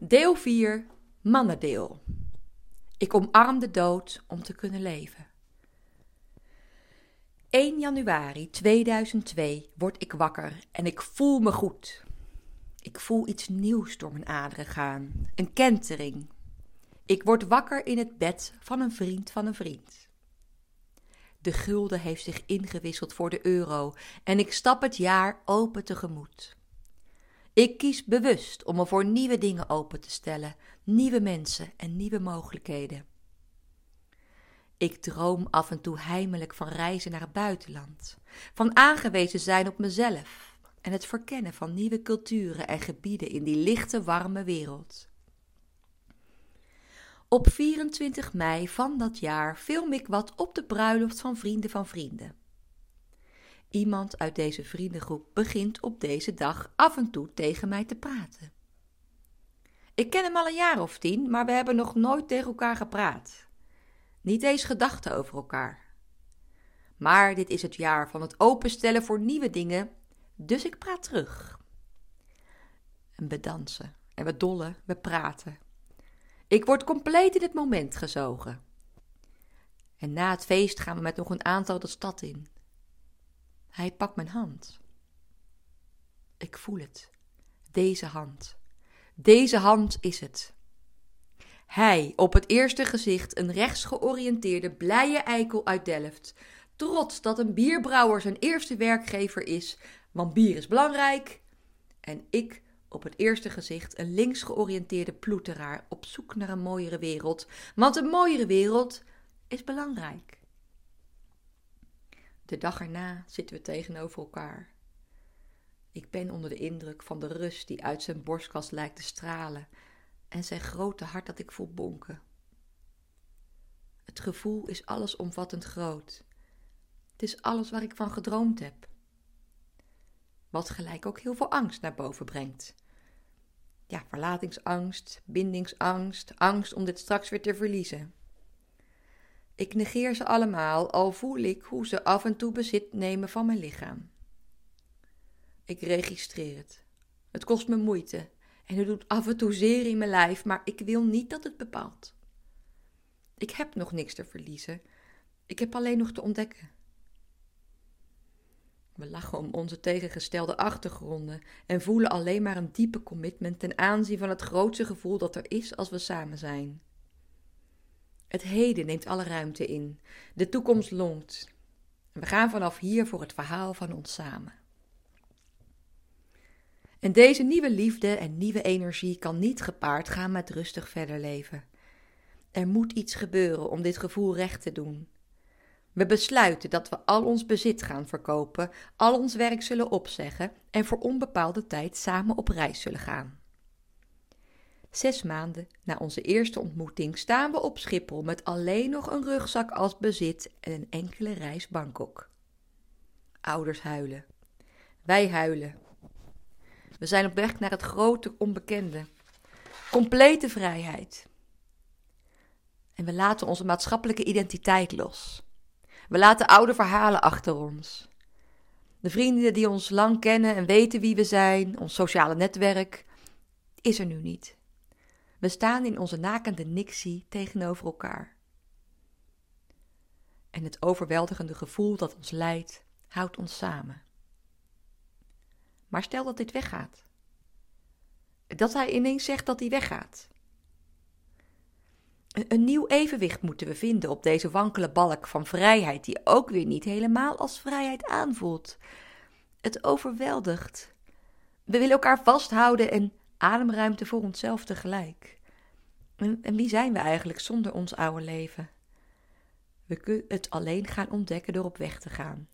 Deel 4, mannendeel. Ik omarm de dood om te kunnen leven. 1 januari 2002 word ik wakker en ik voel me goed. Ik voel iets nieuws door mijn aderen gaan, een kentering. Ik word wakker in het bed van een vriend van een vriend. De gulden heeft zich ingewisseld voor de euro en ik stap het jaar open tegemoet. Ik kies bewust om me voor nieuwe dingen open te stellen, nieuwe mensen en nieuwe mogelijkheden. Ik droom af en toe heimelijk van reizen naar het buitenland, van aangewezen zijn op mezelf en het verkennen van nieuwe culturen en gebieden in die lichte, warme wereld. Op 24 mei van dat jaar film ik wat op de bruiloft van vrienden van vrienden. Iemand uit deze vriendengroep begint op deze dag af en toe tegen mij te praten. Ik ken hem al een jaar of tien, maar we hebben nog nooit tegen elkaar gepraat. Niet eens gedachten over elkaar. Maar dit is het jaar van het openstellen voor nieuwe dingen, dus ik praat terug. En we dansen, en we dollen, we praten. Ik word compleet in het moment gezogen. En na het feest gaan we met nog een aantal de stad in. Hij pakt mijn hand. Ik voel het. Deze hand. Deze hand is het. Hij, op het eerste gezicht een rechtsgeoriënteerde, blije eikel uit Delft. Trots dat een bierbrouwer zijn eerste werkgever is, want bier is belangrijk. En ik, op het eerste gezicht een linksgeoriënteerde ploeteraar op zoek naar een mooiere wereld, want een mooiere wereld is belangrijk. De dag erna zitten we tegenover elkaar. Ik ben onder de indruk van de rust die uit zijn borstkas lijkt te stralen en zijn grote hart dat ik voel bonken. Het gevoel is allesomvattend groot. Het is alles waar ik van gedroomd heb. Wat gelijk ook heel veel angst naar boven brengt. Ja, verlatingsangst, bindingsangst, angst om dit straks weer te verliezen. Ik negeer ze allemaal, al voel ik hoe ze af en toe bezit nemen van mijn lichaam. Ik registreer het. Het kost me moeite en het doet af en toe zeer in mijn lijf, maar ik wil niet dat het bepaalt. Ik heb nog niks te verliezen. Ik heb alleen nog te ontdekken. We lachen om onze tegengestelde achtergronden en voelen alleen maar een diepe commitment ten aanzien van het grootste gevoel dat er is als we samen zijn. Het heden neemt alle ruimte in. De toekomst longt. We gaan vanaf hier voor het verhaal van ons samen. En deze nieuwe liefde en nieuwe energie kan niet gepaard gaan met rustig verder leven. Er moet iets gebeuren om dit gevoel recht te doen. We besluiten dat we al ons bezit gaan verkopen, al ons werk zullen opzeggen en voor onbepaalde tijd samen op reis zullen gaan. Zes maanden na onze eerste ontmoeting staan we op Schiphol met alleen nog een rugzak als bezit en een enkele reis Bangkok. Ouders huilen. Wij huilen. We zijn op weg naar het grote onbekende. Complete vrijheid. En we laten onze maatschappelijke identiteit los. We laten oude verhalen achter ons. De vrienden die ons lang kennen en weten wie we zijn, ons sociale netwerk, is er nu niet. We staan in onze nakende nixie tegenover elkaar. En het overweldigende gevoel dat ons leidt, houdt ons samen. Maar stel dat dit weggaat. Dat hij ineens zegt dat hij weggaat. Een nieuw evenwicht moeten we vinden op deze wankele balk van vrijheid, die ook weer niet helemaal als vrijheid aanvoelt. Het overweldigt. We willen elkaar vasthouden en ademruimte voor onszelf tegelijk. En, en wie zijn we eigenlijk zonder ons oude leven? We kunnen het alleen gaan ontdekken door op weg te gaan.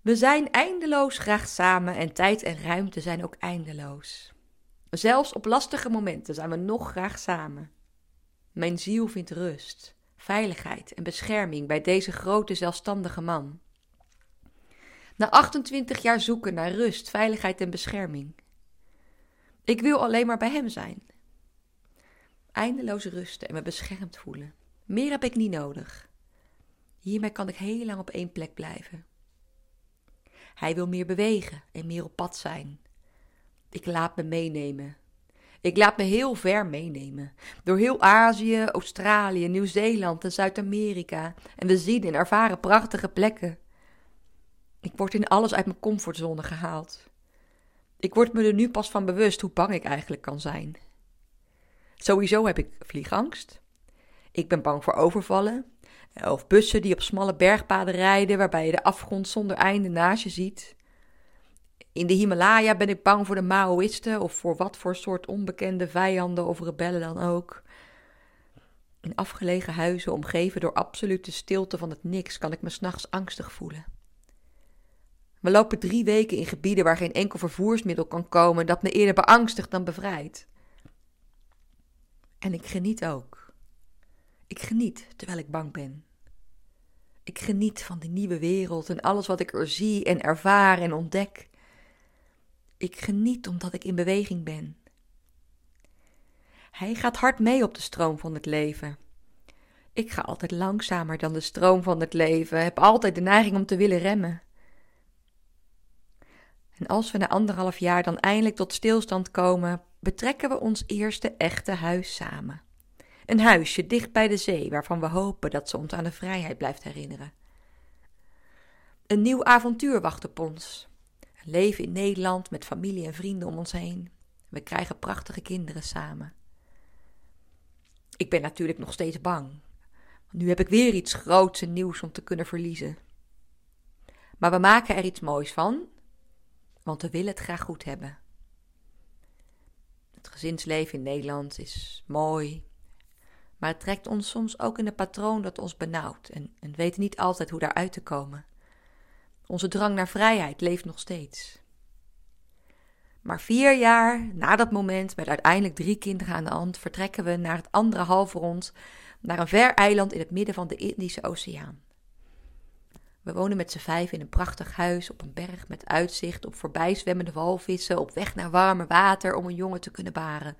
We zijn eindeloos graag samen en tijd en ruimte zijn ook eindeloos. Zelfs op lastige momenten zijn we nog graag samen. Mijn ziel vindt rust, veiligheid en bescherming bij deze grote zelfstandige man. Na 28 jaar zoeken naar rust, veiligheid en bescherming. Ik wil alleen maar bij hem zijn. Eindeloos rusten en me beschermd voelen. Meer heb ik niet nodig. Hiermee kan ik heel lang op één plek blijven. Hij wil meer bewegen en meer op pad zijn. Ik laat me meenemen. Ik laat me heel ver meenemen. Door heel Azië, Australië, Nieuw-Zeeland en Zuid-Amerika. En we zien en ervaren prachtige plekken. Ik word in alles uit mijn comfortzone gehaald. Ik word me er nu pas van bewust hoe bang ik eigenlijk kan zijn. Sowieso heb ik vliegangst. Ik ben bang voor overvallen. Of bussen die op smalle bergpaden rijden waarbij je de afgrond zonder einde naast je ziet. In de Himalaya ben ik bang voor de Maoïsten of voor wat voor soort onbekende vijanden of rebellen dan ook. In afgelegen huizen, omgeven door absolute stilte van het niks, kan ik me s'nachts angstig voelen. We lopen drie weken in gebieden waar geen enkel vervoersmiddel kan komen, dat me eerder beangstigt dan bevrijdt. En ik geniet ook. Ik geniet terwijl ik bang ben. Ik geniet van die nieuwe wereld en alles wat ik er zie en ervaar en ontdek. Ik geniet omdat ik in beweging ben. Hij gaat hard mee op de stroom van het leven. Ik ga altijd langzamer dan de stroom van het leven, heb altijd de neiging om te willen remmen. En als we na anderhalf jaar dan eindelijk tot stilstand komen, betrekken we ons eerste echte huis samen. Een huisje dicht bij de zee, waarvan we hopen dat ze ons aan de vrijheid blijft herinneren. Een nieuw avontuur wacht op ons. Een leven in Nederland met familie en vrienden om ons heen. We krijgen prachtige kinderen samen. Ik ben natuurlijk nog steeds bang. Nu heb ik weer iets groots en nieuws om te kunnen verliezen. Maar we maken er iets moois van, want we willen het graag goed hebben. Het gezinsleven in Nederland is mooi, maar het trekt ons soms ook in een patroon dat ons benauwt en, en weten niet altijd hoe daaruit te komen. Onze drang naar vrijheid leeft nog steeds. Maar vier jaar na dat moment, met uiteindelijk drie kinderen aan de hand, vertrekken we naar het andere halfrond, naar een ver eiland in het midden van de Indische Oceaan. We wonen met z'n vijf in een prachtig huis op een berg met uitzicht op voorbijzwemmende walvissen, op weg naar warme water om een jongen te kunnen baren.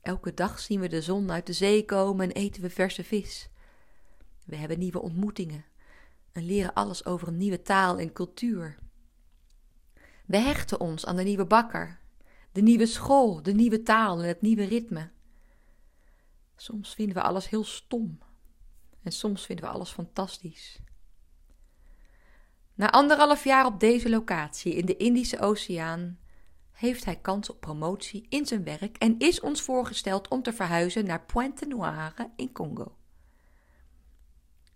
Elke dag zien we de zon uit de zee komen en eten we verse vis. We hebben nieuwe ontmoetingen en leren alles over een nieuwe taal en cultuur. We hechten ons aan de nieuwe bakker, de nieuwe school, de nieuwe taal en het nieuwe ritme. Soms vinden we alles heel stom en soms vinden we alles fantastisch. Na anderhalf jaar op deze locatie in de Indische Oceaan heeft hij kans op promotie in zijn werk en is ons voorgesteld om te verhuizen naar Pointe Noire in Congo.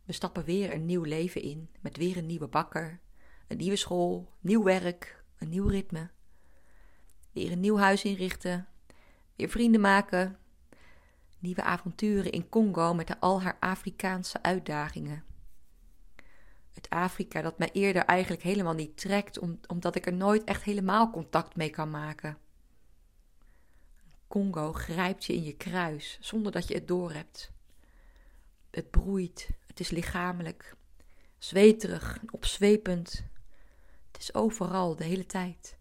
We stappen weer een nieuw leven in, met weer een nieuwe bakker, een nieuwe school, nieuw werk, een nieuw ritme. Weer een nieuw huis inrichten, weer vrienden maken, nieuwe avonturen in Congo met al haar Afrikaanse uitdagingen. Het Afrika dat mij eerder eigenlijk helemaal niet trekt, omdat ik er nooit echt helemaal contact mee kan maken. Congo grijpt je in je kruis zonder dat je het doorhebt. Het broeit, het is lichamelijk, zweterig, opzwepend. Het is overal, de hele tijd.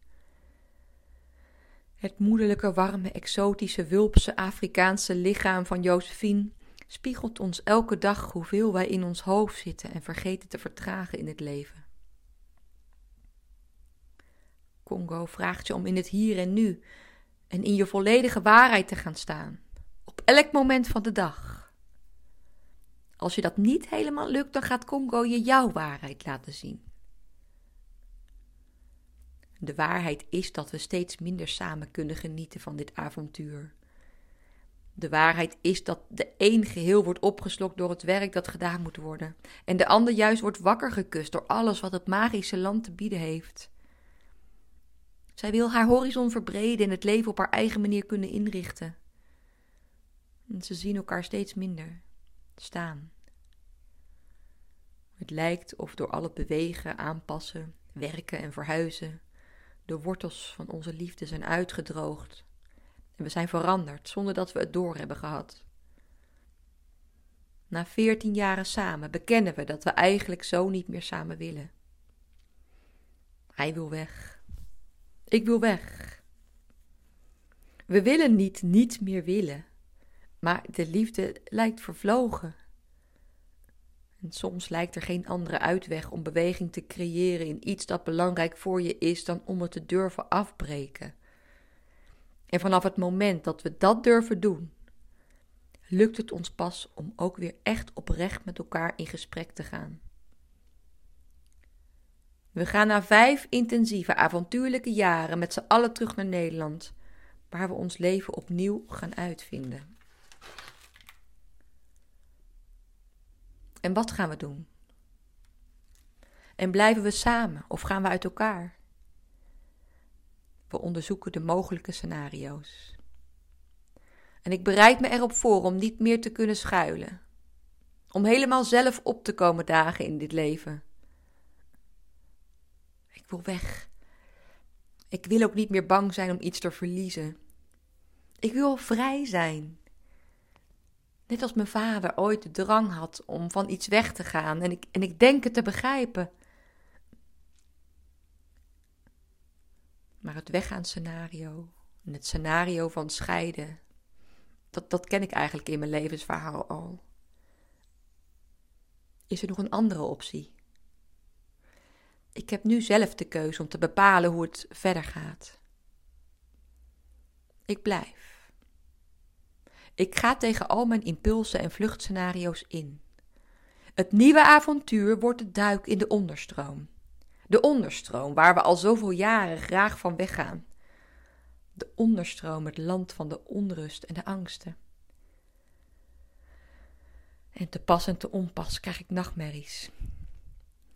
Het moederlijke, warme, exotische, wulpse Afrikaanse lichaam van Josephine spiegelt ons elke dag hoeveel wij in ons hoofd zitten en vergeten te vertragen in het leven. Congo vraagt je om in het hier en nu en in je volledige waarheid te gaan staan, op elk moment van de dag. Als je dat niet helemaal lukt, dan gaat Congo je jouw waarheid laten zien. De waarheid is dat we steeds minder samen kunnen genieten van dit avontuur. De waarheid is dat de een geheel wordt opgeslokt door het werk dat gedaan moet worden, en de ander juist wordt wakker gekust door alles wat het magische land te bieden heeft. Zij wil haar horizon verbreden en het leven op haar eigen manier kunnen inrichten. En ze zien elkaar steeds minder staan. Het lijkt of door al het bewegen, aanpassen, werken en verhuizen de wortels van onze liefde zijn uitgedroogd en we zijn veranderd zonder dat we het door hebben gehad. Na veertien jaren samen bekennen we dat we eigenlijk zo niet meer samen willen. Hij wil weg. Ik wil weg. We willen niet niet meer willen, maar de liefde lijkt vervlogen. En soms lijkt er geen andere uitweg om beweging te creëren in iets dat belangrijk voor je is dan om het te durven afbreken. En vanaf het moment dat we dat durven doen, lukt het ons pas om ook weer echt oprecht met elkaar in gesprek te gaan. We gaan na vijf intensieve, avontuurlijke jaren met z'n allen terug naar Nederland, waar we ons leven opnieuw gaan uitvinden. En wat gaan we doen? En blijven we samen of gaan we uit elkaar? We onderzoeken de mogelijke scenario's. En ik bereid me erop voor om niet meer te kunnen schuilen. Om helemaal zelf op te komen dagen in dit leven. Ik wil weg. Ik wil ook niet meer bang zijn om iets te verliezen. Ik wil vrij zijn. Net als mijn vader ooit de drang had om van iets weg te gaan en ik, en ik denk het te begrijpen. Maar het weggaan scenario en het scenario van scheiden, dat, dat ken ik eigenlijk in mijn levensverhaal al. Is er nog een andere optie? Ik heb nu zelf de keuze om te bepalen hoe het verder gaat. Ik blijf. Ik ga tegen al mijn impulsen en vluchtscenario's in. Het nieuwe avontuur wordt de duik in de onderstroom. De onderstroom waar we al zoveel jaren graag van weggaan. De onderstroom, het land van de onrust en de angsten. En te pas en te onpas krijg ik nachtmerries.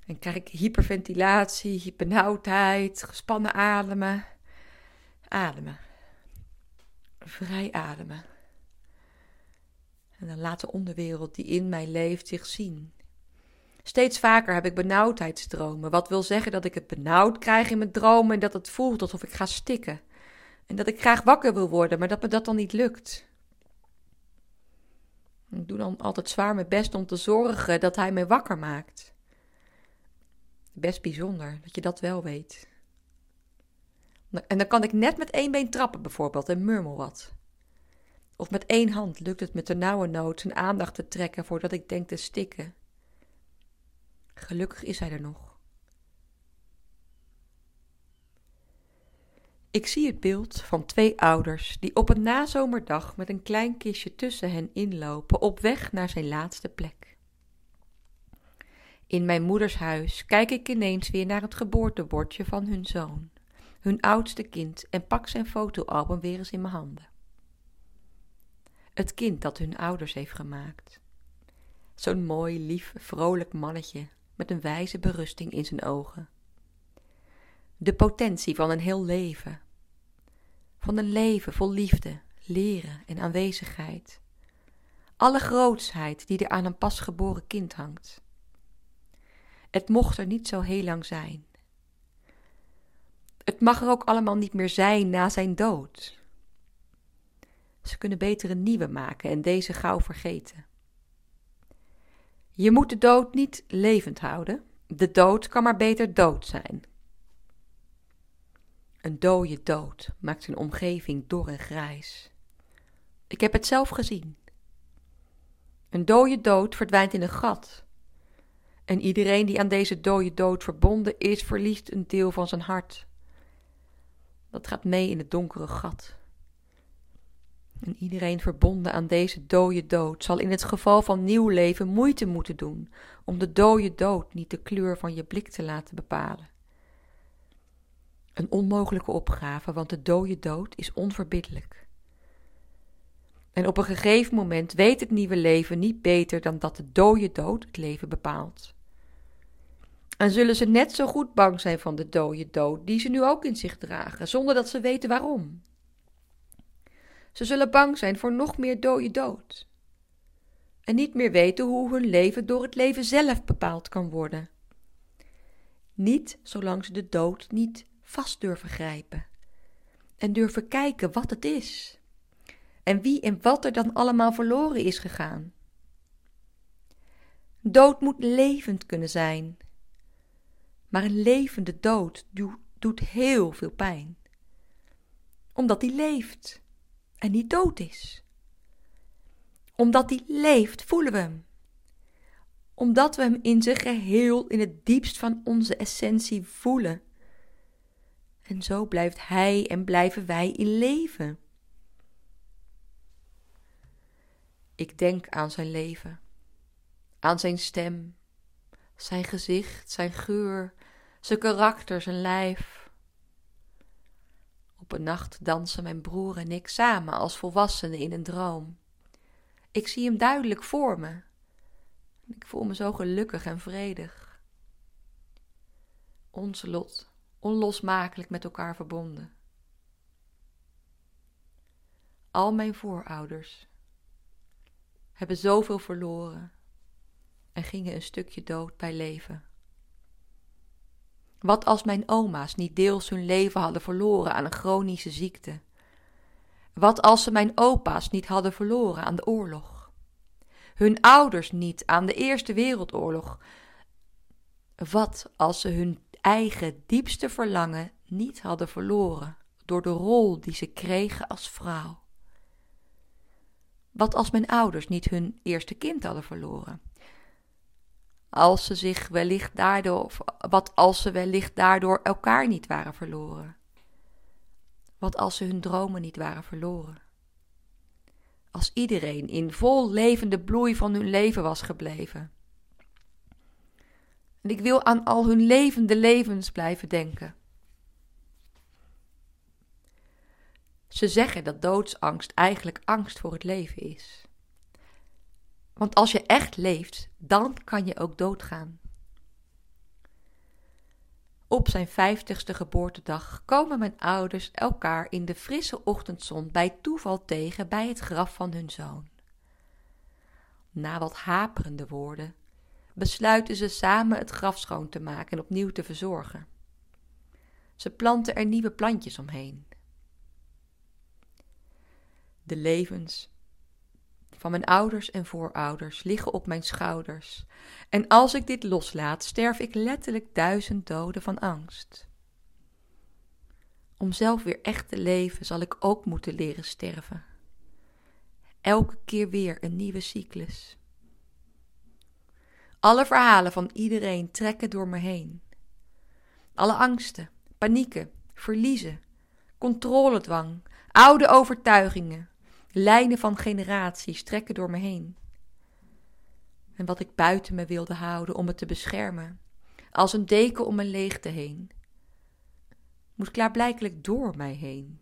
En krijg ik hyperventilatie, hypernauwdheid, gespannen ademen. Ademen. Vrij ademen. En dan laat de onderwereld die in mij leeft zich zien. Steeds vaker heb ik benauwdheidsdromen, wat wil zeggen dat ik het benauwd krijg in mijn dromen en dat het voelt alsof ik ga stikken. En dat ik graag wakker wil worden, maar dat me dat dan niet lukt. Ik doe dan altijd zwaar mijn best om te zorgen dat hij mij wakker maakt. Best bijzonder dat je dat wel weet. En dan kan ik net met één been trappen bijvoorbeeld en murmel wat. Of met één hand lukt het de nauwe nood zijn aandacht te trekken voordat ik denk te stikken. Gelukkig is hij er nog. Ik zie het beeld van twee ouders die op een nazomerdag met een klein kistje tussen hen inlopen op weg naar zijn laatste plek. In mijn moeders huis kijk ik ineens weer naar het geboortebordje van hun zoon, hun oudste kind, en pak zijn fotoalbum weer eens in mijn handen. Het kind dat hun ouders heeft gemaakt. Zo'n mooi, lief, vrolijk mannetje met een wijze berusting in zijn ogen. De potentie van een heel leven. Van een leven vol liefde, leren en aanwezigheid. Alle grootsheid die er aan een pasgeboren kind hangt. Het mocht er niet zo heel lang zijn. Het mag er ook allemaal niet meer zijn na zijn dood. Ze kunnen beter een nieuwe maken en deze gauw vergeten. Je moet de dood niet levend houden. De dood kan maar beter dood zijn. Een dode dood maakt zijn omgeving dor en grijs. Ik heb het zelf gezien. Een dode dood verdwijnt in een gat. En iedereen die aan deze dode dood verbonden is, verliest een deel van zijn hart. Dat gaat mee in het donkere gat. En iedereen verbonden aan deze dode dood zal in het geval van nieuw leven moeite moeten doen om de dode dood niet de kleur van je blik te laten bepalen. Een onmogelijke opgave, want de dode dood is onverbiddelijk. En op een gegeven moment weet het nieuwe leven niet beter dan dat de dode dood het leven bepaalt. En zullen ze net zo goed bang zijn van de dode dood, die ze nu ook in zich dragen, zonder dat ze weten waarom. Ze zullen bang zijn voor nog meer dode dood. En niet meer weten hoe hun leven door het leven zelf bepaald kan worden. Niet zolang ze de dood niet vast durven grijpen. En durven kijken wat het is. En wie en wat er dan allemaal verloren is gegaan. Dood moet levend kunnen zijn. Maar een levende dood doet heel veel pijn. Omdat die leeft en die dood is. Omdat hij leeft, voelen we hem. Omdat we hem in zijn geheel, in het diepst van onze essentie voelen. En zo blijft hij en blijven wij in leven. Ik denk aan zijn leven, aan zijn stem, zijn gezicht, zijn geur, zijn karakter, zijn lijf op een nacht dansen mijn broer en ik samen als volwassenen in een droom. Ik zie hem duidelijk voor me. Ik voel me zo gelukkig en vredig. Ons lot, onlosmakelijk met elkaar verbonden. Al mijn voorouders hebben zoveel verloren en gingen een stukje dood bij leven. Wat als mijn oma's niet deels hun leven hadden verloren aan een chronische ziekte? Wat als ze mijn opa's niet hadden verloren aan de oorlog? Hun ouders niet aan de Eerste Wereldoorlog? Wat als ze hun eigen diepste verlangen niet hadden verloren door de rol die ze kregen als vrouw? Wat als mijn ouders niet hun eerste kind hadden verloren? Als ze zich wellicht daardoor, wat als ze wellicht daardoor elkaar niet waren verloren? Wat als ze hun dromen niet waren verloren? Als iedereen in vol levende bloei van hun leven was gebleven. En ik wil aan al hun levende levens blijven denken. Ze zeggen dat doodsangst eigenlijk angst voor het leven is. Want als je echt leeft, dan kan je ook doodgaan. Op zijn vijftigste geboortedag komen mijn ouders elkaar in de frisse ochtendzon bij toeval tegen bij het graf van hun zoon. Na wat haperende woorden besluiten ze samen het graf schoon te maken en opnieuw te verzorgen. Ze planten er nieuwe plantjes omheen. De levens van mijn ouders en voorouders liggen op mijn schouders, en als ik dit loslaat, sterf ik letterlijk duizend doden van angst. Om zelf weer echt te leven, zal ik ook moeten leren sterven. Elke keer weer een nieuwe cyclus. Alle verhalen van iedereen trekken door me heen. Alle angsten, panieken, verliezen, controledwang, oude overtuigingen, Lijnen van generaties trekken door me heen. En wat ik buiten me wilde houden om het te beschermen, als een deken om mijn leegte heen, moet klaarblijkelijk door mij heen.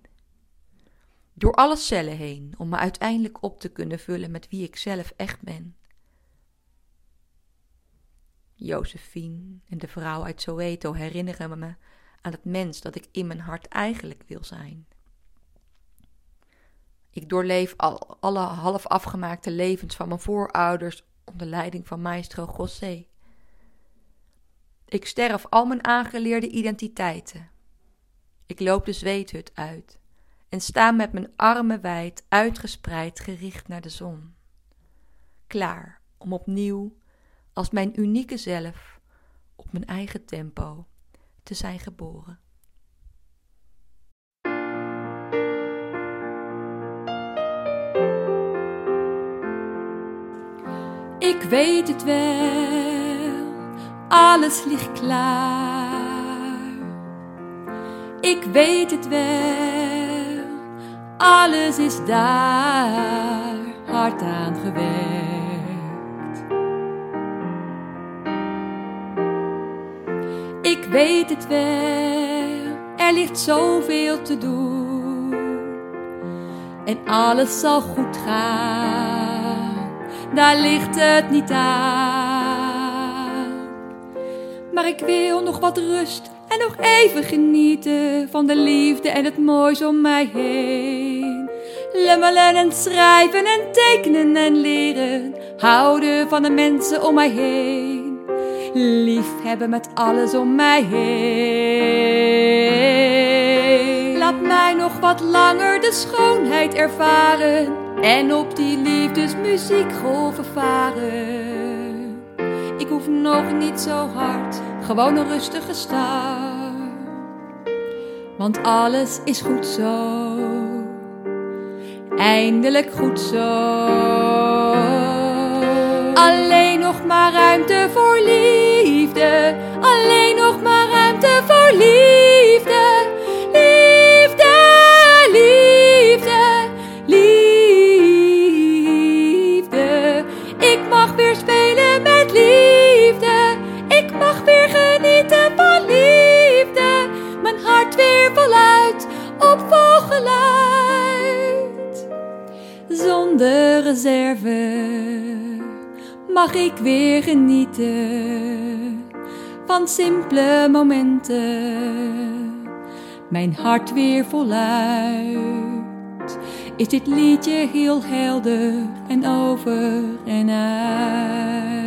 Door alle cellen heen, om me uiteindelijk op te kunnen vullen met wie ik zelf echt ben. Josephine en de vrouw uit Soweto herinneren me aan het mens dat ik in mijn hart eigenlijk wil zijn. Ik doorleef al, alle half afgemaakte levens van mijn voorouders onder leiding van maestro José. Ik sterf al mijn aangeleerde identiteiten. Ik loop de zweethut uit en sta met mijn armen wijd uitgespreid gericht naar de zon. Klaar om opnieuw, als mijn unieke zelf, op mijn eigen tempo te zijn geboren. Weet het wel, alles ligt klaar. Ik weet het wel, alles is daar. Hard aan gewerkt. Ik weet het wel, er ligt zoveel te doen. En alles zal goed gaan daar ligt het niet aan. Maar ik wil nog wat rust en nog even genieten van de liefde en het moois om mij heen. Lummelen en schrijven en tekenen en leren, houden van de mensen om mij heen. Lief hebben met alles om mij heen. Laat mij nog wat langer de schoonheid ervaren en op die liefdesmuziekgolven varen. Ik hoef nog niet zo hard, gewoon een rustige start. Want alles is goed zo, eindelijk goed zo. Alleen nog maar ruimte voor liefde, alleen nog maar ruimte voor liefde. Reserve mag ik weer genieten van simpele momenten. Mijn hart weer voluit. Is dit liedje heel helder en over en uit?